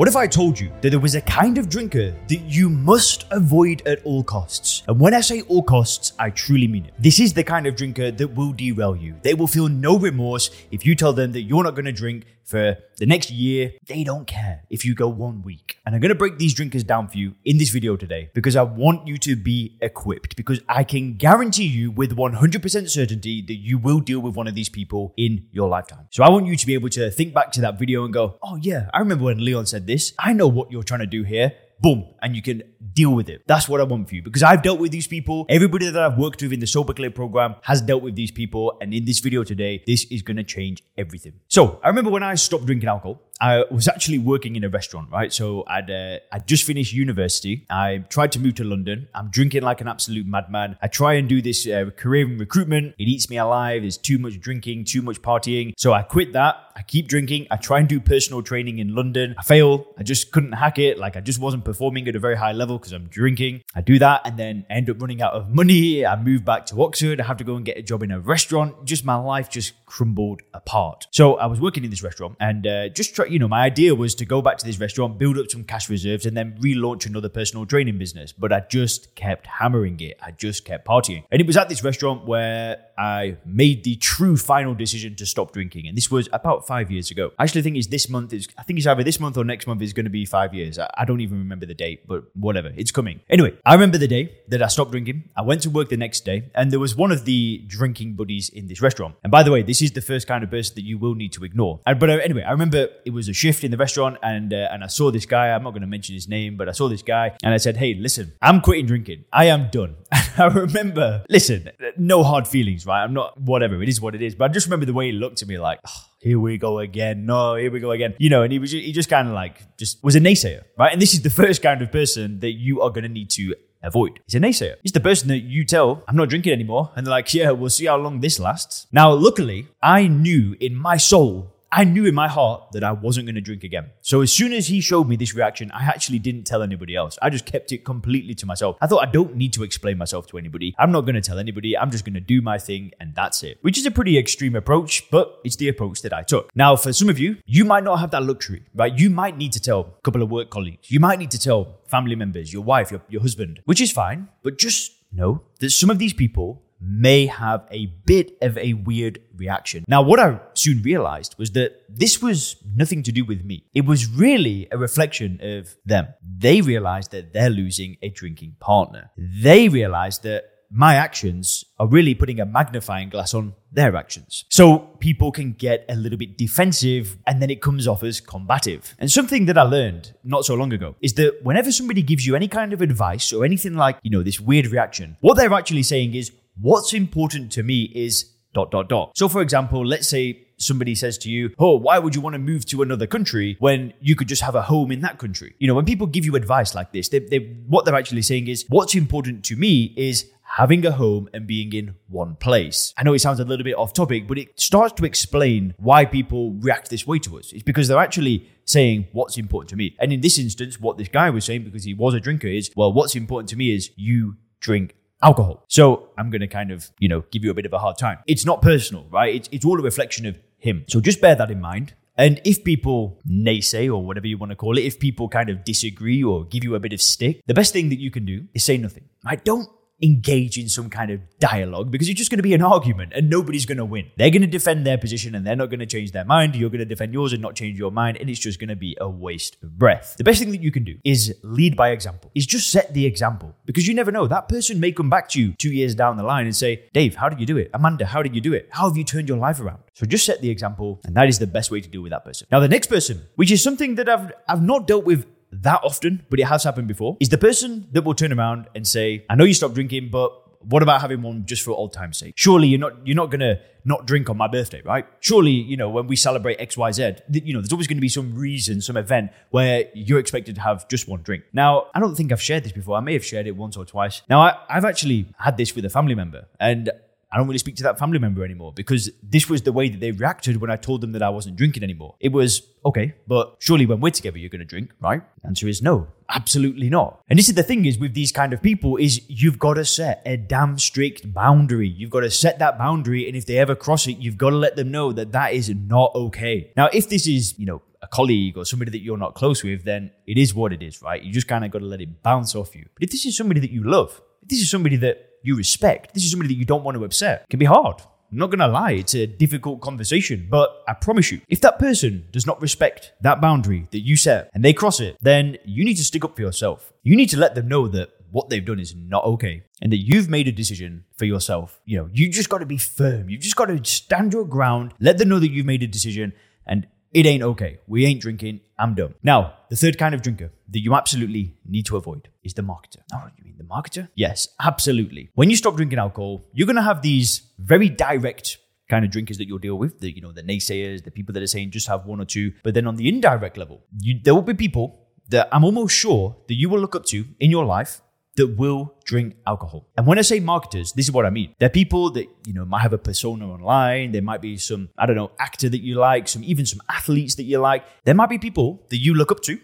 What if I told you that there was a kind of drinker that you must avoid at all costs? And when I say all costs, I truly mean it. This is the kind of drinker that will derail you. They will feel no remorse if you tell them that you're not going to drink for the next year. They don't care if you go one week. And I'm going to break these drinkers down for you in this video today because I want you to be equipped because I can guarantee you with 100% certainty that you will deal with one of these people in your lifetime. So I want you to be able to think back to that video and go, oh yeah, I remember when Leon said this. I know what you're trying to do here boom, and you can deal with it. That's what I want for you because I've dealt with these people. Everybody that I've worked with in the Sober Clear program has dealt with these people. And in this video today, this is going to change everything. So I remember when I stopped drinking alcohol, I was actually working in a restaurant, right? So I'd, uh, I'd just finished university. I tried to move to London. I'm drinking like an absolute madman. I try and do this uh, career in recruitment. It eats me alive. There's too much drinking, too much partying. So I quit that. I keep drinking. I try and do personal training in London. I fail. I just couldn't hack it. Like I just wasn't performing at a very high level because I'm drinking. I do that and then end up running out of money. I move back to Oxford. I have to go and get a job in a restaurant. Just my life just crumbled apart. So I was working in this restaurant and uh, just try, you know, my idea was to go back to this restaurant, build up some cash reserves and then relaunch another personal training business. But I just kept hammering it. I just kept partying. And it was at this restaurant where I made the true final decision to stop drinking. And this was about five years ago. I actually think it's this month. Is I think it's either this month or next month is going to be five years. I, I don't even remember the date, but whatever. It's coming. Anyway, I remember the day that I stopped drinking. I went to work the next day and there was one of the drinking buddies in this restaurant. And by the way, this is the first kind of person that you will need to ignore. And, but uh, anyway, I remember it was a shift in the restaurant and, uh, and I saw this guy. I'm not going to mention his name, but I saw this guy and I said, Hey, listen, I'm quitting drinking. I am done. I remember, listen, no hard feelings, right? I'm not, whatever, it is what it is. But I just remember the way he looked at me like, oh, here we go again. No, here we go again. You know, and he was, he just kind of like, just was a naysayer, right? And this is the first kind of person that you are going to need to avoid. He's a naysayer. He's the person that you tell, I'm not drinking anymore. And they're like, yeah, we'll see how long this lasts. Now, luckily, I knew in my soul I knew in my heart that I wasn't going to drink again. So as soon as he showed me this reaction, I actually didn't tell anybody else. I just kept it completely to myself. I thought I don't need to explain myself to anybody. I'm not going to tell anybody. I'm just going to do my thing and that's it. Which is a pretty extreme approach, but it's the approach that I took. Now, for some of you, you might not have that luxury, right? You might need to tell a couple of work colleagues. You might need to tell family members, your wife, your, your husband, which is fine, but just know that some of these people may have a bit of a weird reaction. Now, what I soon realized was that this was nothing to do with me. It was really a reflection of them. They realized that they're losing a drinking partner. They realized that my actions are really putting a magnifying glass on their actions. So people can get a little bit defensive and then it comes off as combative. And something that I learned not so long ago is that whenever somebody gives you any kind of advice or anything like, you know, this weird reaction, what they're actually saying is, what's important to me is dot, dot, dot. So, for example, let's say somebody says to you, Oh, why would you want to move to another country when you could just have a home in that country? You know, when people give you advice like this, they, they, what they're actually saying is, What's important to me is having a home and being in one place. I know it sounds a little bit off topic, but it starts to explain why people react this way to us. It's because they're actually saying what's important to me. And in this instance, what this guy was saying, because he was a drinker, is, Well, what's important to me is you drink alcohol. So I'm going to kind of, you know, give you a bit of a hard time. It's not personal, right? It's, it's all a reflection of him. So just bear that in mind. And if people naysay or whatever you want to call it, if people kind of disagree or give you a bit of stick, the best thing that you can do is say nothing. Right? Don't engage in some kind of dialogue because it's just going to be an argument and nobody's going to win. They're going to defend their position and they're not going to change their mind. You're going to defend yours and not change your mind. And it's just going to be a waste of breath. The best thing that you can do is lead by example, is just set the example because you never know. That person may come back to you two years down the line and say, Dave, how did you do it? Amanda, how did you do it? How have you turned your life around? So just set the example. And that is the best way to deal with that person. Now, the next person, which is something that I've, I've not dealt with that often, but it has happened before, is the person that will turn around and say, I know you stopped drinking, but what about having one just for old time's sake? Surely you're not you're not gonna not drink on my birthday, right? Surely you know when we celebrate X Y Z, you know there's always going to be some reason, some event where you're expected to have just one drink. Now I don't think I've shared this before. I may have shared it once or twice. Now I, I've actually had this with a family member, and I don't really speak to that family member anymore because this was the way that they reacted when I told them that I wasn't drinking anymore. It was, okay, but surely when we're together, you're going to drink, right? The answer is no, absolutely not. And this is the thing is with these kind of people is you've got to set a damn strict boundary. You've got to set that boundary. And if they ever cross it, you've got to let them know that that is not okay. Now, if this is, you know, a colleague or somebody that you're not close with, then it is what it is, right? You just kind of got to let it bounce off you. But if this is somebody that you love, if this is somebody that you respect, this is somebody that you don't want to upset, it can be hard. I'm not going to lie, it's a difficult conversation, but I promise you, if that person does not respect that boundary that you set and they cross it, then you need to stick up for yourself. You need to let them know that what they've done is not okay and that you've made a decision for yourself. You know, you just got to be firm. You just got to stand your ground, let them know that you've made a decision and it ain't okay. We ain't drinking. I'm done. Now, the third kind of drinker that you absolutely need to avoid is the marketer. Oh, you mean the marketer? Yes, absolutely. When you stop drinking alcohol, you're going to have these very direct kind of drinkers that you'll deal with, the you know the naysayers, the people that are saying just have one or two. But then on the indirect level, you, there will be people that I'm almost sure that you will look up to in your life that will drink alcohol. And when I say marketers, this is what I mean. They're people that, you know, might have a persona online. There might be some, I don't know, actor that you like, some even some athletes that you like. There might be people that you look up to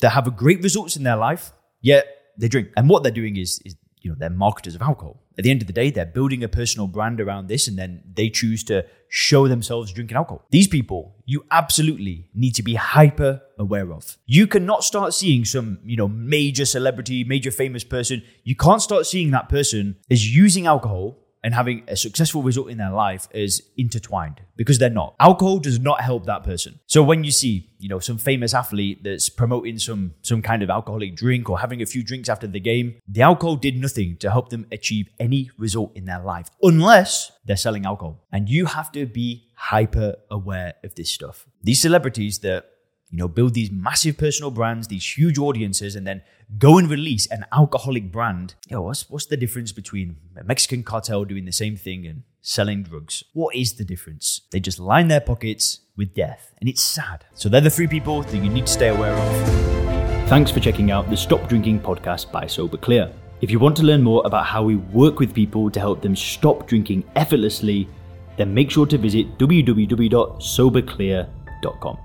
that have great results in their life, yet they drink. And what they're doing is, is you know, they're marketers of alcohol. At the end of the day, they're building a personal brand around this and then they choose to show themselves drinking alcohol. These people, you absolutely need to be hyper aware of. You cannot start seeing some, you know, major celebrity, major famous person. You can't start seeing that person as using alcohol and having a successful result in their life is intertwined because they're not. Alcohol does not help that person. So when you see, you know, some famous athlete that's promoting some some kind of alcoholic drink or having a few drinks after the game, the alcohol did nothing to help them achieve any result in their life unless they're selling alcohol. And you have to be hyper aware of this stuff. These celebrities that you know, build these massive personal brands, these huge audiences, and then go and release an alcoholic brand. Yo, what's what's the difference between a Mexican cartel doing the same thing and selling drugs? What is the difference? They just line their pockets with death, and it's sad. So they're the three people that you need to stay aware of. Thanks for checking out the Stop Drinking podcast by Sober Clear. If you want to learn more about how we work with people to help them stop drinking effortlessly, then make sure to visit www.soberclear.com.